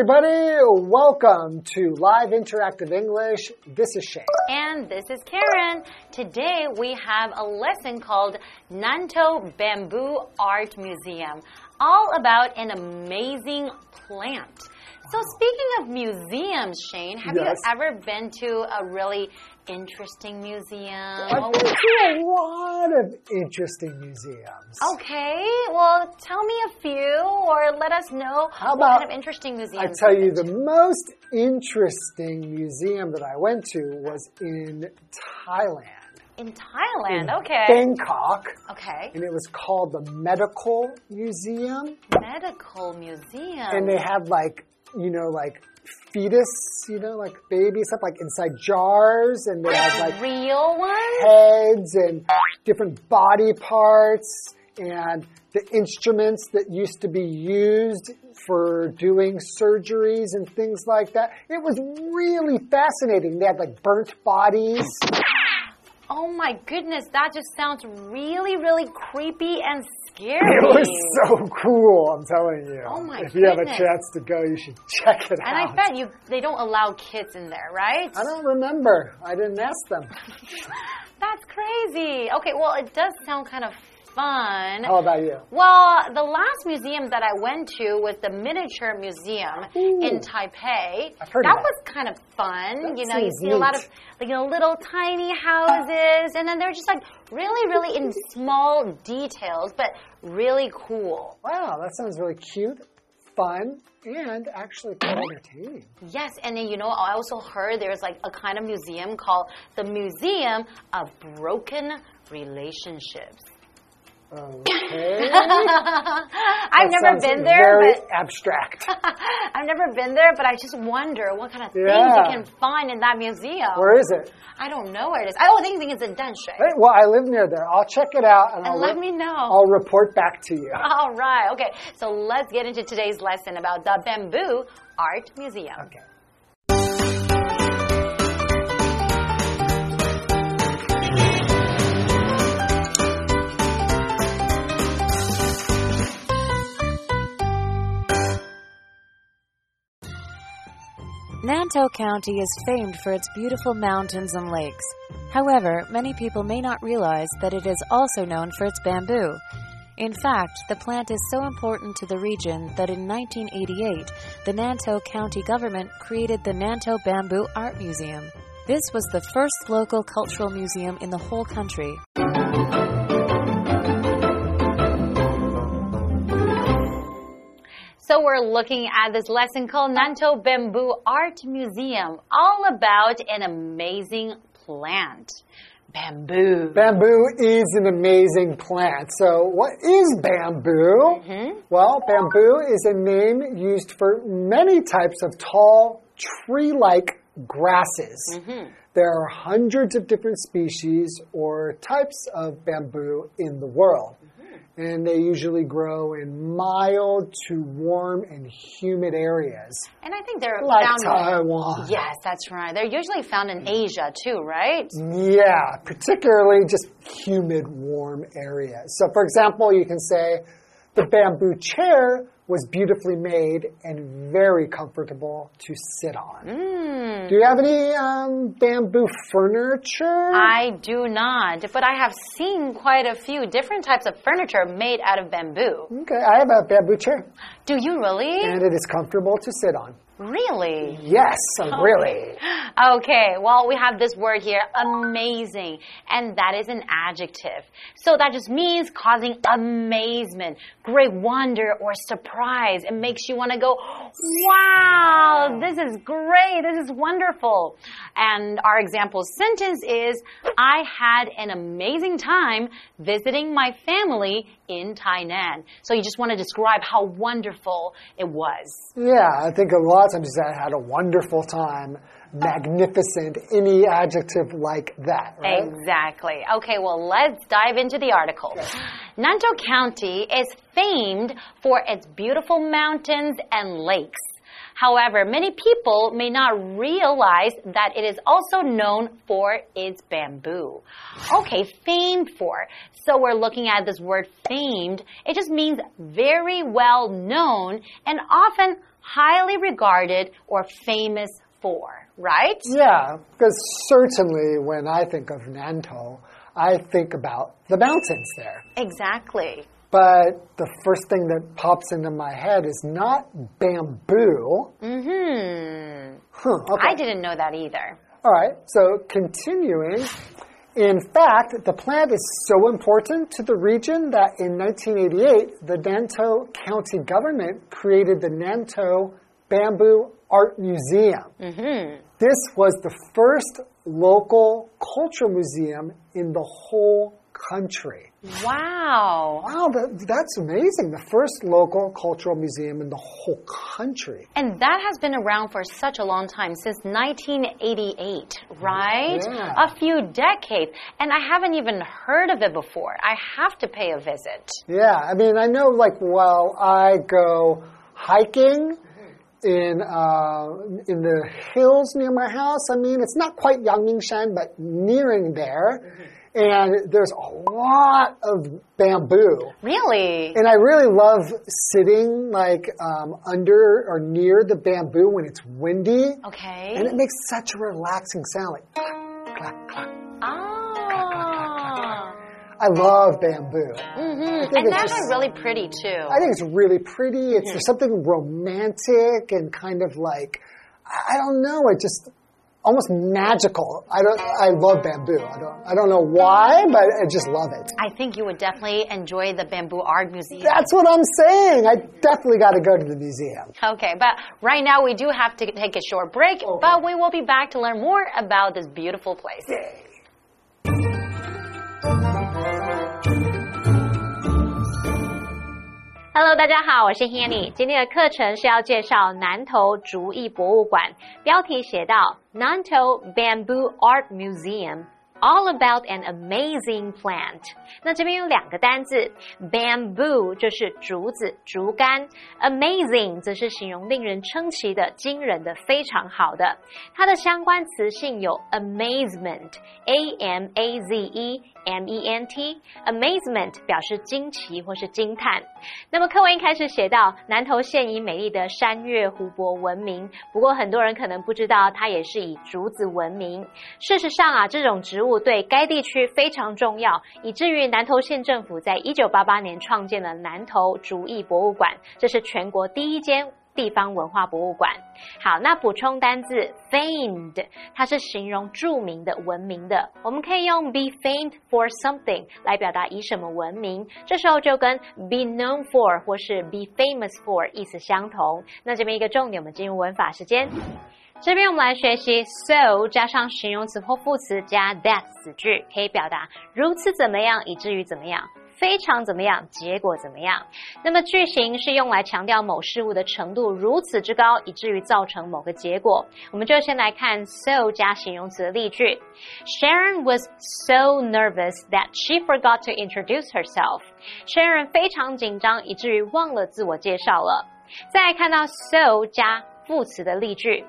everybody, welcome to Live Interactive English. This is Shane. And this is Karen. Today we have a lesson called Nantou Bamboo Art Museum, all about an amazing plant. So, speaking of museums, Shane, have Yes. you ever been to a really interesting museum? I've been to a lot of interesting museums. Okay, well, tell me a few or let us know How what kind of interesting museums. I tell you, the most interesting museum that I went to was in Thailand. In Thailand, in okay. Bangkok. Okay. And it was called the Medical Museum. Medical museum. And they had like, you know, like fetus, you know, like baby stuff, like inside jars. And they had like real ones? heads and different body parts and the instruments that used to be used for doing surgeries and things like that. It was really fascinating. They had like burnt bodies. Oh my goodness, that just sounds really, really creepy and scary. It was so cool, I'm telling you. Oh my If you have a chance to go, you should check it out. and I bet you they don't allow kids in there, right? I don't remember. I didn't ask them. That's crazy. Okay, well, it does sound kind of fun. How about you? Well, the last museum that I went to was the Miniature Museum in Taipei. I've heard that of that. was kind of fun. That you know, you see a lot of like you know little tiny houses, and then they're just like really, really in small details, but really cool. Wow, that sounds really cute, fun, and actually quite entertaining. Yes, and then you know, I also heard there's like a kind of museum called the Museum of Broken Relationships. Okay. I've never been there, Very but abstract. I've never been there, but I just wonder what kind of things you can find in that museum. Where is it? I don't know where it is. I don't think it's in Danshui. Hey, well, I live near there. I'll check it out and, And I'll let me know. I'll report back to you. All right. Okay. So let's get into today's lesson about the Bamboo Art Museum. Okay. Nantou County is famed for its beautiful mountains and lakes. However, many people may not realize that it is also known for its bamboo. In fact, the plant is so important to the region that in 1988, the Nantou County government created the Nantou Bamboo Art Museum. This was the first local cultural museum in the whole country. So we're looking at this lesson called Nantou Bamboo Art Museum, all about an amazing plant. Bamboo. Bamboo is an amazing plant. So, what is bamboo? Mm-hmm. Well, bamboo is a name used for many types of tall, tree like grasses. Mm-hmm. There are hundreds of different species or types of bamboo in the world. Mm-hmm. And they usually grow in mild to warm and humid areas, And I think they're like found. Taiwan. Yes, that's right. They're usually found in Asia too, right? Yeah, particularly just humid, warm areas. So, for example, you can say the bamboo chair was beautifully made and very comfortable to sit on. Mm. Do you have any um, bamboo furniture? I do not, but I have seen quite a few different types of furniture made out of bamboo. okay, I have a bamboo chair, Do you really? and it is comfortable to sit on. Really? Yes, really. Okay, well, we have this word here, amazing, and that is an adjective. So that just means causing amazement, great wonder, or surprise. It makes you want to go, wow, this is great, this is wonderful. And our example sentence is, I had an amazing time visiting my family in Tainan. So you just want to describe how wonderful it was. Yeah, I think a lot times you say I had a wonderful time, magnificent, any adjective like that, right? Exactly. Okay, well, let's dive into the article. Nantou County is famed for its beautiful mountains and lakes. However, many people may not realize that it is also known for its bamboo. Okay, famed for. So we're looking at this word famed. It just means very well known and often highly regarded or famous for, right? Yeah, because certainly when I think of Nantou, I think about the mountains there. Exactly. But the first thing that pops into my head is not bamboo. Mm hmm. Huh, okay. I didn't know that either. All right, so continuing. In fact, the plant is so important to the region that in 1988, the Nantou County government created the Nantou Bamboo Art Museum. Mm hmm. This was the first local cultural museum in the whole country. Wow. Wow, that, that's amazing. The first local cultural museum in the whole country. And that has been around for such a long time, since 1988, right? Yeah. A few decades. And I haven't even heard of it before. I have to pay a visit. Yeah, I mean, I know like while I go hiking in uh, in the hills near my house, I mean, it's not quite Yangmingshan, but nearing there. And there's a lot of bamboo. Really? And I really love sitting like um, under or near the bamboo when it's windy. Okay. And it makes such a relaxing sound like clack, clack, clack. Ah. I love bamboo. Mm-hmm. think And it's just- really pretty too. I think it's really pretty. It's Mm-hmm. there's something romantic and kind of like I I don't know. It just almost magical. I don't. I love bamboo. I don't. I don't know why, but I just love it. I think you would definitely enjoy the Bamboo Art Museum. That's what I'm saying. I definitely got to go to the museum. Okay, but right now we do have to take a short break, but we will be back to learn more about this beautiful place. Hello，大家好，我是 Hanny。今天的课程是要介绍南投竹艺博物馆，标题写到：Nanto Bamboo Art Museum。All about an amazing plant。那这边有两个单字，bamboo 就是竹子、竹竿，amazing 则是形容令人称奇的、惊人的、非常好的。它的相关词性有 amazement，a m a z e m e n t，amazement 表示惊奇或是惊叹。那么课文一开始写到，南投县以美丽的山岳湖泊闻名，不过很多人可能不知道，它也是以竹子闻名。事实上啊，这种植物对该地区非常重要，以至于南投县政府在一九八八年创建了南投竹艺博物馆，这是全国第一间。地方文化博物馆。好，那补充单字 famed，它是形容著名的、闻名的。我们可以用 be famed for something 来表达以什么闻名，这时候就跟 be known for 或是 be famous for 意思相同。那这边一个重点，我们进入文法时间。这边我们来学习 so 加上形容词或副词加 that 子句，可以表达如此怎么样，以至于怎么样。非常怎么样，结果怎么样？那么句型是用来强调某事物的程度如此之高，以至于造成某个结果。我们就先来看 so 加形容词的例句。Sharon was so nervous that she forgot to introduce herself. Sharon 非常紧张，以至于忘了自我介绍了。再来看到 so 加副词的例句。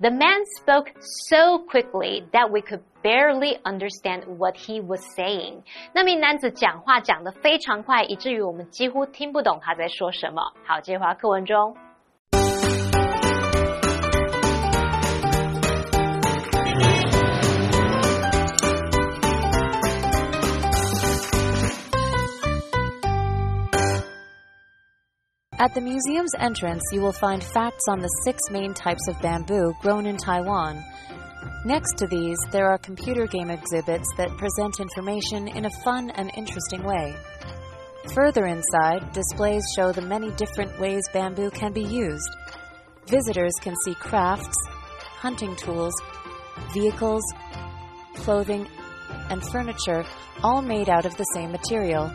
The man spoke so quickly that we could barely understand what he was saying. 那名男子讲话讲得非常快，以至于我们几乎听不懂他在说什么。好，接回到课文中。 At the museum's entrance, you will find facts on the six main types of bamboo grown in Taiwan. Next to these, there are computer game exhibits that present information in a fun and interesting way. Further inside, displays show the many different ways bamboo can be used. Visitors can see crafts, hunting tools, vehicles, clothing, and furniture, all made out of the same material.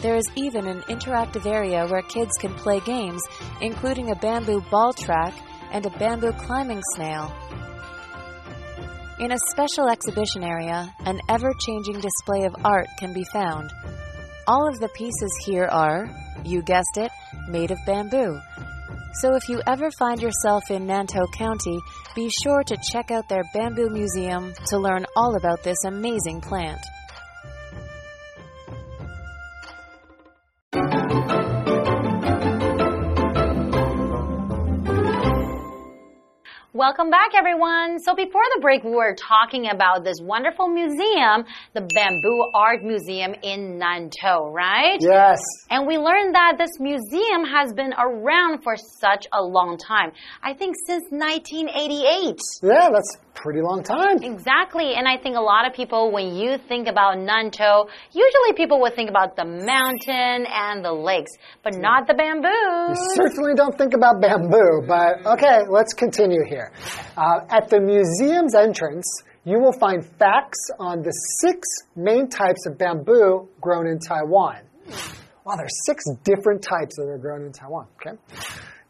There is even an interactive area where kids can play games, including a bamboo ball track and a bamboo climbing snail. In a special exhibition area, an ever changing display of art can be found. All of the pieces here are, you guessed it, made of bamboo. So if you ever find yourself in Nantou County, be sure to check out their bamboo museum to learn all about this amazing plant. Welcome back, everyone. So before the break, we were talking about this wonderful museum, the Bamboo Art Museum in Nantou, right? Yes. And we learned that this museum has been around for such a long time. I think since 1988. Yeah, that's pretty long time. Exactly. And I think a lot of people, when you think about Nantou, usually people would think about the mountain and the lakes, but not the bamboo. You certainly don't think about bamboo, but okay, let's continue here. Uh, at the museum's entrance, you will find facts on the six main types of bamboo grown in Taiwan. Wow, there's six different types that are grown in Taiwan. Okay.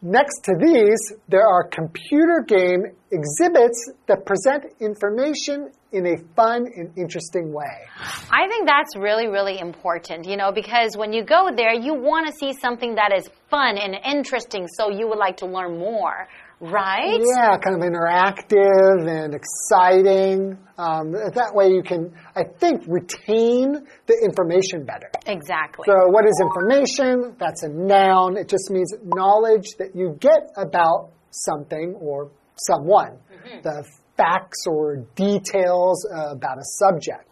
Next to these, there are computer game exhibits that present information in a fun and interesting way. I think that's really, really important, you know, because when you go there, you want to see something that is fun and interesting, so you would like to learn more, right? Yeah, kind of interactive and exciting. Um, that way you can, I think, retain the information better. Exactly. So, what is information? That's a noun. It just means knowledge that you get about something or someone. The facts or details uh, about a subject.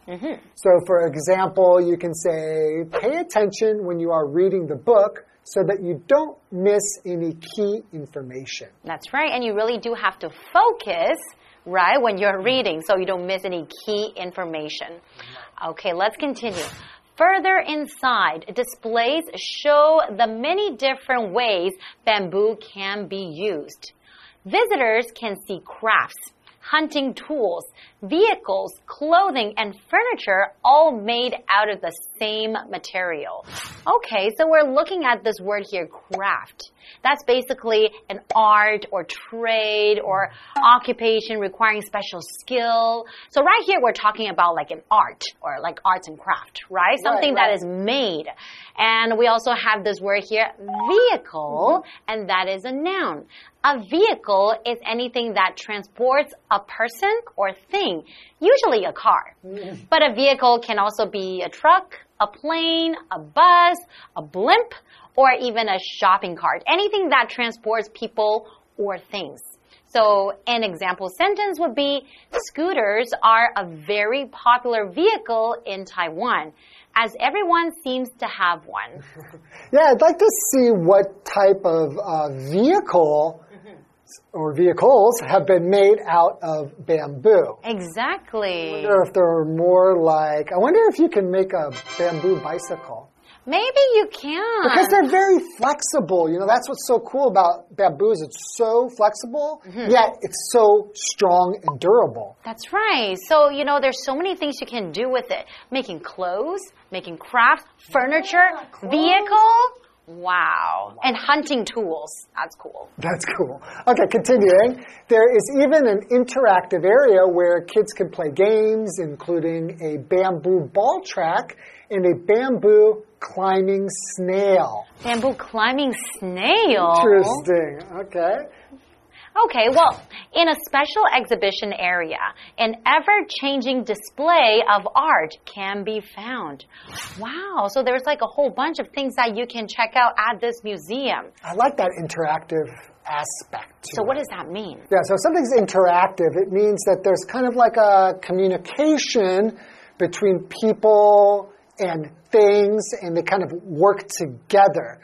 So, for example, you can say, pay attention when you are reading the book so that you don't miss any key information. That's right. And you really do have to focus, right, when you're reading so you don't miss any key information. Mm-hmm. Okay, let's continue. Further inside, displays show the many different ways bamboo can be used. Visitors can see crafts, hunting tools, vehicles, clothing, and furniture all made out of the same material. Okay, so we're looking at this word here, craft. That's basically an art or trade or occupation requiring special skill. So right here we're talking about like an art or like arts and craft, right? Something that right. is made. And we also have this word here, vehicle, mm-hmm. and that is a noun. A vehicle is anything that transports a person or thing, usually a car. Mm. But a vehicle can also be a truck, a plane, a bus, a blimp, or even a shopping cart. Anything that transports people or things. So, an example sentence would be Scooters are a very popular vehicle in Taiwan, as everyone seems to have one. Yeah, I'd like to see what type of uh, vehicle or vehicles have been made out of bamboo. Exactly. I wonder if there are more like, I wonder if you can make a bamboo bicycle. Maybe you can. Because they're very flexible. You know, that's what's so cool about bamboo is it's so flexible, mm-hmm. yet it's so strong and durable. That's right. So, you know, there's so many things you can do with it. Making clothes, making crafts, furniture, vehicle. Wow. And hunting tools. That's cool. That's cool. Okay, continuing. There is even an interactive area where kids can play games, including a bamboo ball track and a bamboo climbing snail. Bamboo climbing snail. Interesting. Okay. Okay, well, in a special exhibition area, an ever changing display of art can be found. Wow, so there's like a whole bunch of things that you can check out at this museum. I like that interactive aspect. So, what it. does that mean? Yeah, so if something's interactive, it means that there's kind of like a communication between people and things and they kind of work together.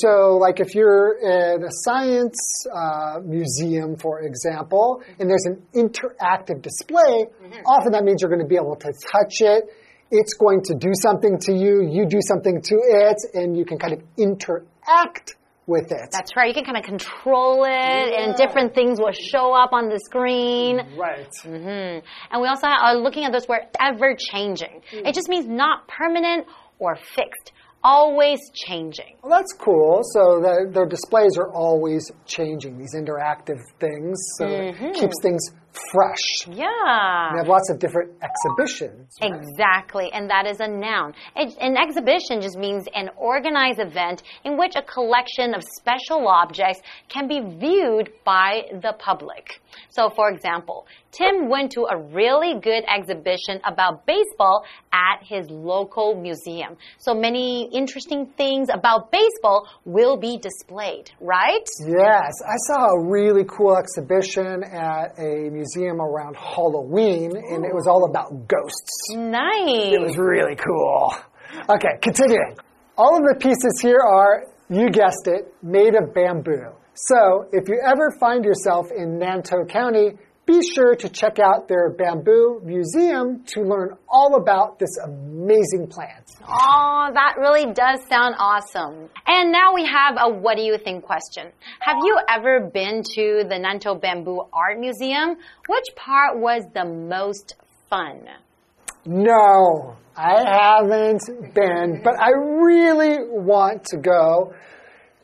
So, like if you're in a science uh, museum, for example, and there's an interactive display, often that means you're going to be able to touch it. It's going to do something to you, you do something to it, and you can kind of interact with it. That's right, you can kind of control it, and different things will show up on the screen. right. Mm -hmm. And we also are looking at this word ever changing. It just means not permanent or fixed, always changing. Well, that's cool. So the, their displays are always changing, these interactive things. So it keeps things fresh. Yeah. We have lots of different exhibitions. Exactly, and that is a noun. An exhibition just means an organized event in which a collection of special objects can be viewed by the public. So, for example, Tim went to a really good exhibition about baseball at his local museum. So many interesting things about baseball will be displayed, right? Yes, I saw a really cool exhibition at a museum around Halloween, and it was all about ghosts. Nice. It was really cool. Okay, continuing. All of the pieces here are, you guessed it, made of bamboo. So, if you ever find yourself in Nantou County, be sure to check out their bamboo museum to learn all about this amazing plant. Oh, that really does sound awesome. And now we have a what do you think question. Have you ever been to the Nantou Bamboo Art Museum? Which part was the most fun? No, I haven't been, but I really want to go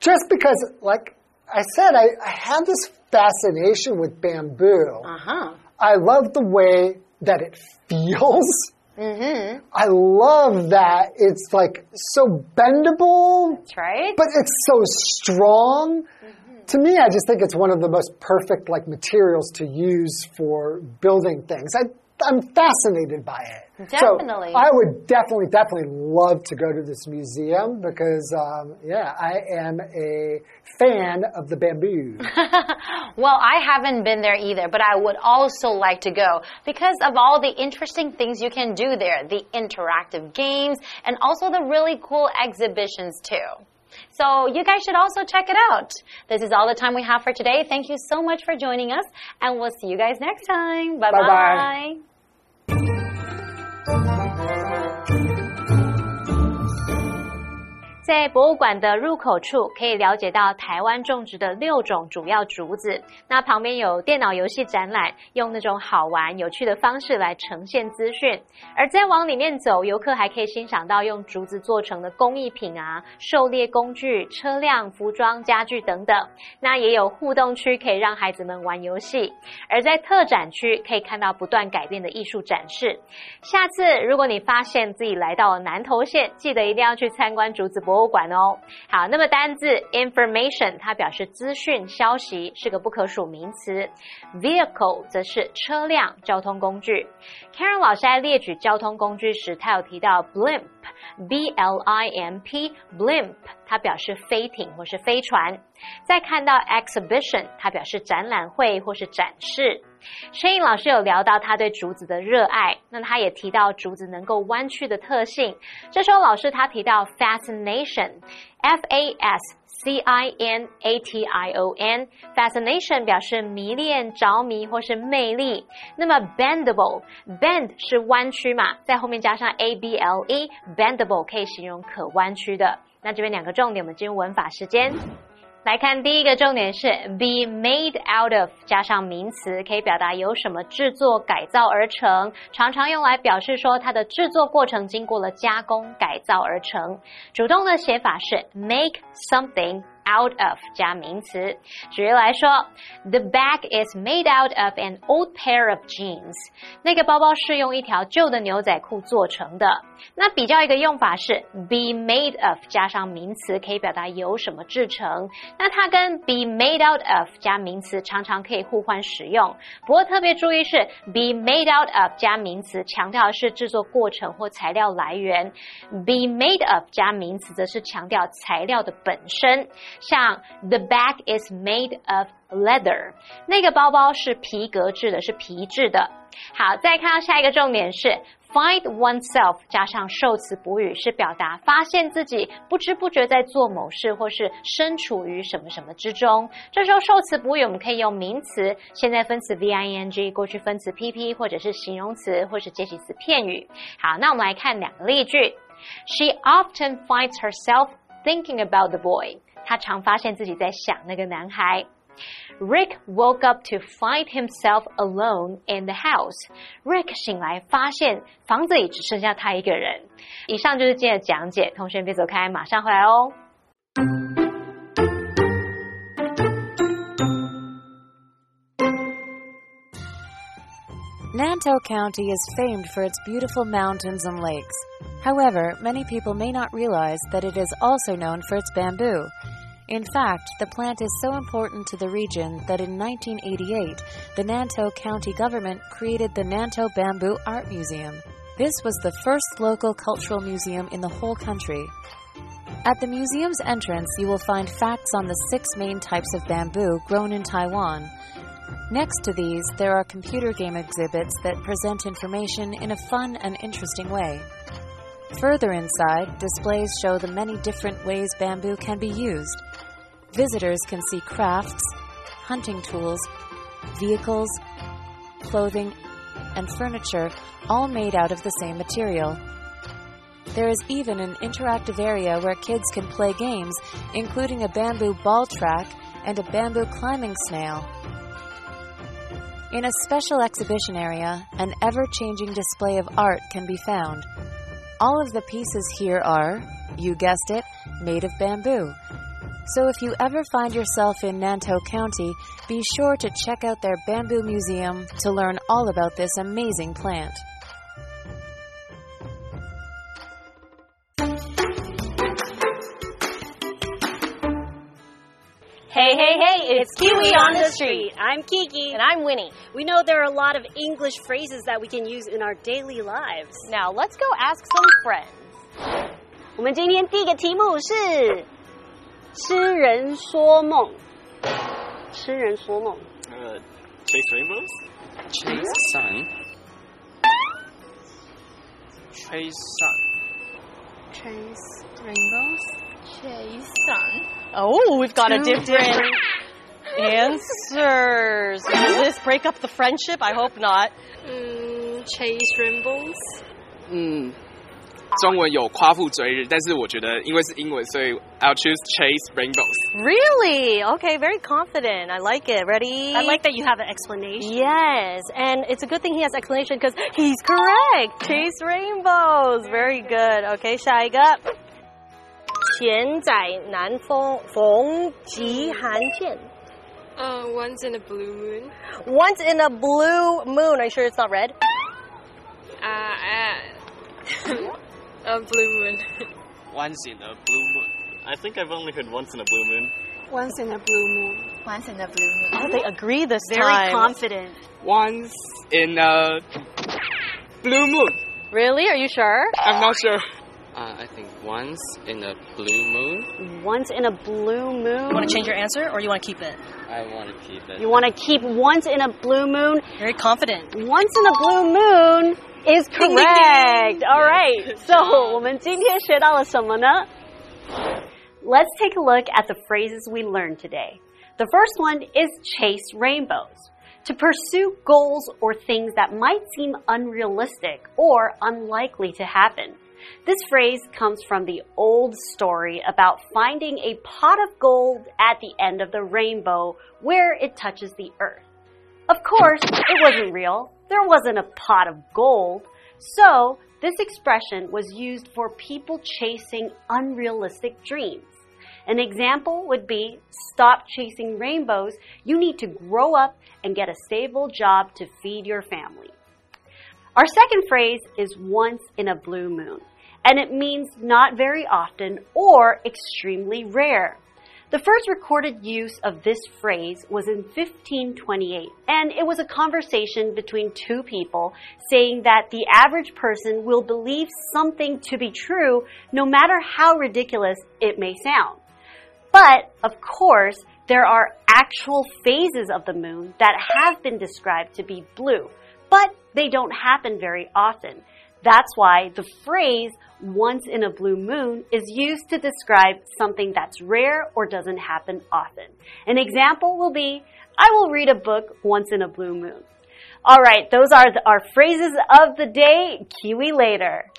just because, like I said, I, I have this fascination with bamboo. Uh huh. I love the way that it feels. Mm hmm. I love that it's like so bendable. That's right. But it's so strong. Mm -hmm. To me, I just think it's one of the most perfect like materials to use for building things. I I'm fascinated by it. Definitely. So I would definitely, definitely love to go to this museum because, um, yeah, I am a fan of the bamboo. well, I haven't been there either, but I would also like to go because of all the interesting things you can do there, the interactive games, and also the really cool exhibitions too. So you guys should also check it out. This is all the time we have for today. Thank you so much for joining us, and we'll see you guys next time. Bye bye. bye, -bye. Say 在博物馆的入口处，可以了解到台湾种植的六种主要竹子。那旁边有电脑游戏展览，用那种好玩有趣的方式来呈现资讯。而再往里面走，游客还可以欣赏到用竹子做成的工艺品啊、狩猎工具、车辆、服装、家具等等。那也有互动区，可以让孩子们玩游戏。而在特展区，可以看到不断改变的艺术展示。下次如果你发现自己来到了南投县，记得一定要去参观竹子博。博物馆哦，好，那么单字 information 它表示资讯、消息，是个不可数名词。vehicle 则是车辆、交通工具。Karen 老师在列举交通工具时，他有提到 blimp，b l i m p，blimp 它表示飞艇或是飞船。再看到 exhibition，它表示展览会或是展示。申颖老师有聊到他对竹子的热爱，那他也提到竹子能够弯曲的特性。这时候老师他提到 fascination，f a s c i n a t i o n，fascination 表示迷恋、着迷或是魅力。那么 bendable，bend 是弯曲嘛，在后面加上 a b l e，bendable 可以形容可弯曲的。那这边两个重点，我们进入文法时间。来看第一个重点是 be made out of 加上名词，可以表达由什么制作改造而成，常常用来表示说它的制作过程经过了加工改造而成。主动的写法是 make something。Out of 加名词。举例来说，The bag is made out of an old pair of jeans。那个包包是用一条旧的牛仔裤做成的。那比较一个用法是 be made of 加上名词，可以表达由什么制成。那它跟 be made out of 加名词常常可以互换使用。不过特别注意是 be made out of 加名词，强调的是制作过程或材料来源；be made of 加名词则是强调材料的本身。像 the bag is made of leather，那个包包是皮革制的，是皮质的。好，再看到下一个重点是 find oneself 加上受词补语，是表达发现自己不知不觉在做某事，或是身处于什么什么之中。这时候受词补语我们可以用名词、现在分词 v i n g、过去分词 p p，或者是形容词或是介系词片语。好，那我们来看两个例句：She often finds herself thinking about the boy。他常发现自己在想那个男孩。Rick woke up to find himself alone in the house. Rick 醒来发现房子里只剩下他一个人。以上就是今天的讲解，同学别走开，马上回来哦。 Nantou County is famed for its beautiful mountains and lakes. However, many people may not realize that it is also known for its bamboo. in fact, the plant is so important to the region that in 1988, the Nantou County government created the Nantou Bamboo Art Museum. This was the first local cultural museum in the whole country. At the museum's entrance, you will find facts on the six main types of bamboo grown in Taiwan. Next to these, there are computer game exhibits that present information in a fun and interesting way. Further inside, displays show the many different ways bamboo can be used. Visitors can see crafts, hunting tools, vehicles, clothing, and furniture all made out of the same material. There is even an interactive area where kids can play games, including a bamboo ball track and a bamboo climbing snail. In a special exhibition area, an ever changing display of art can be found. All of the pieces here are, you guessed it, made of bamboo. So if you ever find yourself in Nantou County, be sure to check out their bamboo museum to learn all about this amazing plant. Hey, hey, hey, it's Kiwi on the street. I'm Kiki. And I'm Winnie. We know there are a lot of English phrases that we can use in our daily lives. Now, let's go ask some friends. 我们今天第一个题目是 痴人说梦。痴人说梦。 Uh, chase rainbows? Chase sun. Chase sun. Chase rainbows. Chase sun. Oh, we've got a different answers. Does this break up the friendship? I hope not. Mm, chase rainbows. 嗯， 中文有夸父追日，但是我觉得因为是英文，所以 I'll choose chase rainbows。 Really? Okay, very confident. I like it. Ready? I like that you have an explanation. Yes, and it's a good thing he has explanation because he's correct. Chase rainbows. Very good. Okay, 下一个。钱载难逢逢极寒见。 Uh, once in a blue moon. Once in a blue moon. Are you sure it's not red? Uh, uh a blue moon. Once in a blue moon. I think I've only heard once in a blue moon. Once in a blue moon. Once in a blue moon. Oh, they agree this Very time. confident. Once in a blue moon. Really? Are you sure? I'm not sure. Uh, I think once in a blue moon. Once in a blue moon. You want to change your answer or you want to keep it? I want to keep it. You want to keep once in a blue moon. Very confident. Once in a blue moon is correct. All right. So 我们今天学到了什么呢? Let's take a look at the phrases we learned today. The first one is chase rainbows. To pursue goals or things that might seem unrealistic or unlikely to happen. This phrase comes from the old story about finding a pot of gold at the end of the rainbow where it touches the earth. Of course, it wasn't real. There wasn't a pot of gold. So, this expression was used for people chasing unrealistic dreams. An example would be stop chasing rainbows. You need to grow up and get a stable job to feed your family. Our second phrase is once in a blue moon, and it means not very often or extremely rare. The first recorded use of this phrase was in 1528, and it was a conversation between two people saying that the average person will believe something to be true no matter how ridiculous it may sound. But, of course, there are actual phases of the moon that have been described to be blue, but they don't happen very often. That's why the phrase once in a blue moon is used to describe something that's rare or doesn't happen often. An example will be, I will read a book once in a blue moon. Alright, those are the, our phrases of the day. Kiwi later.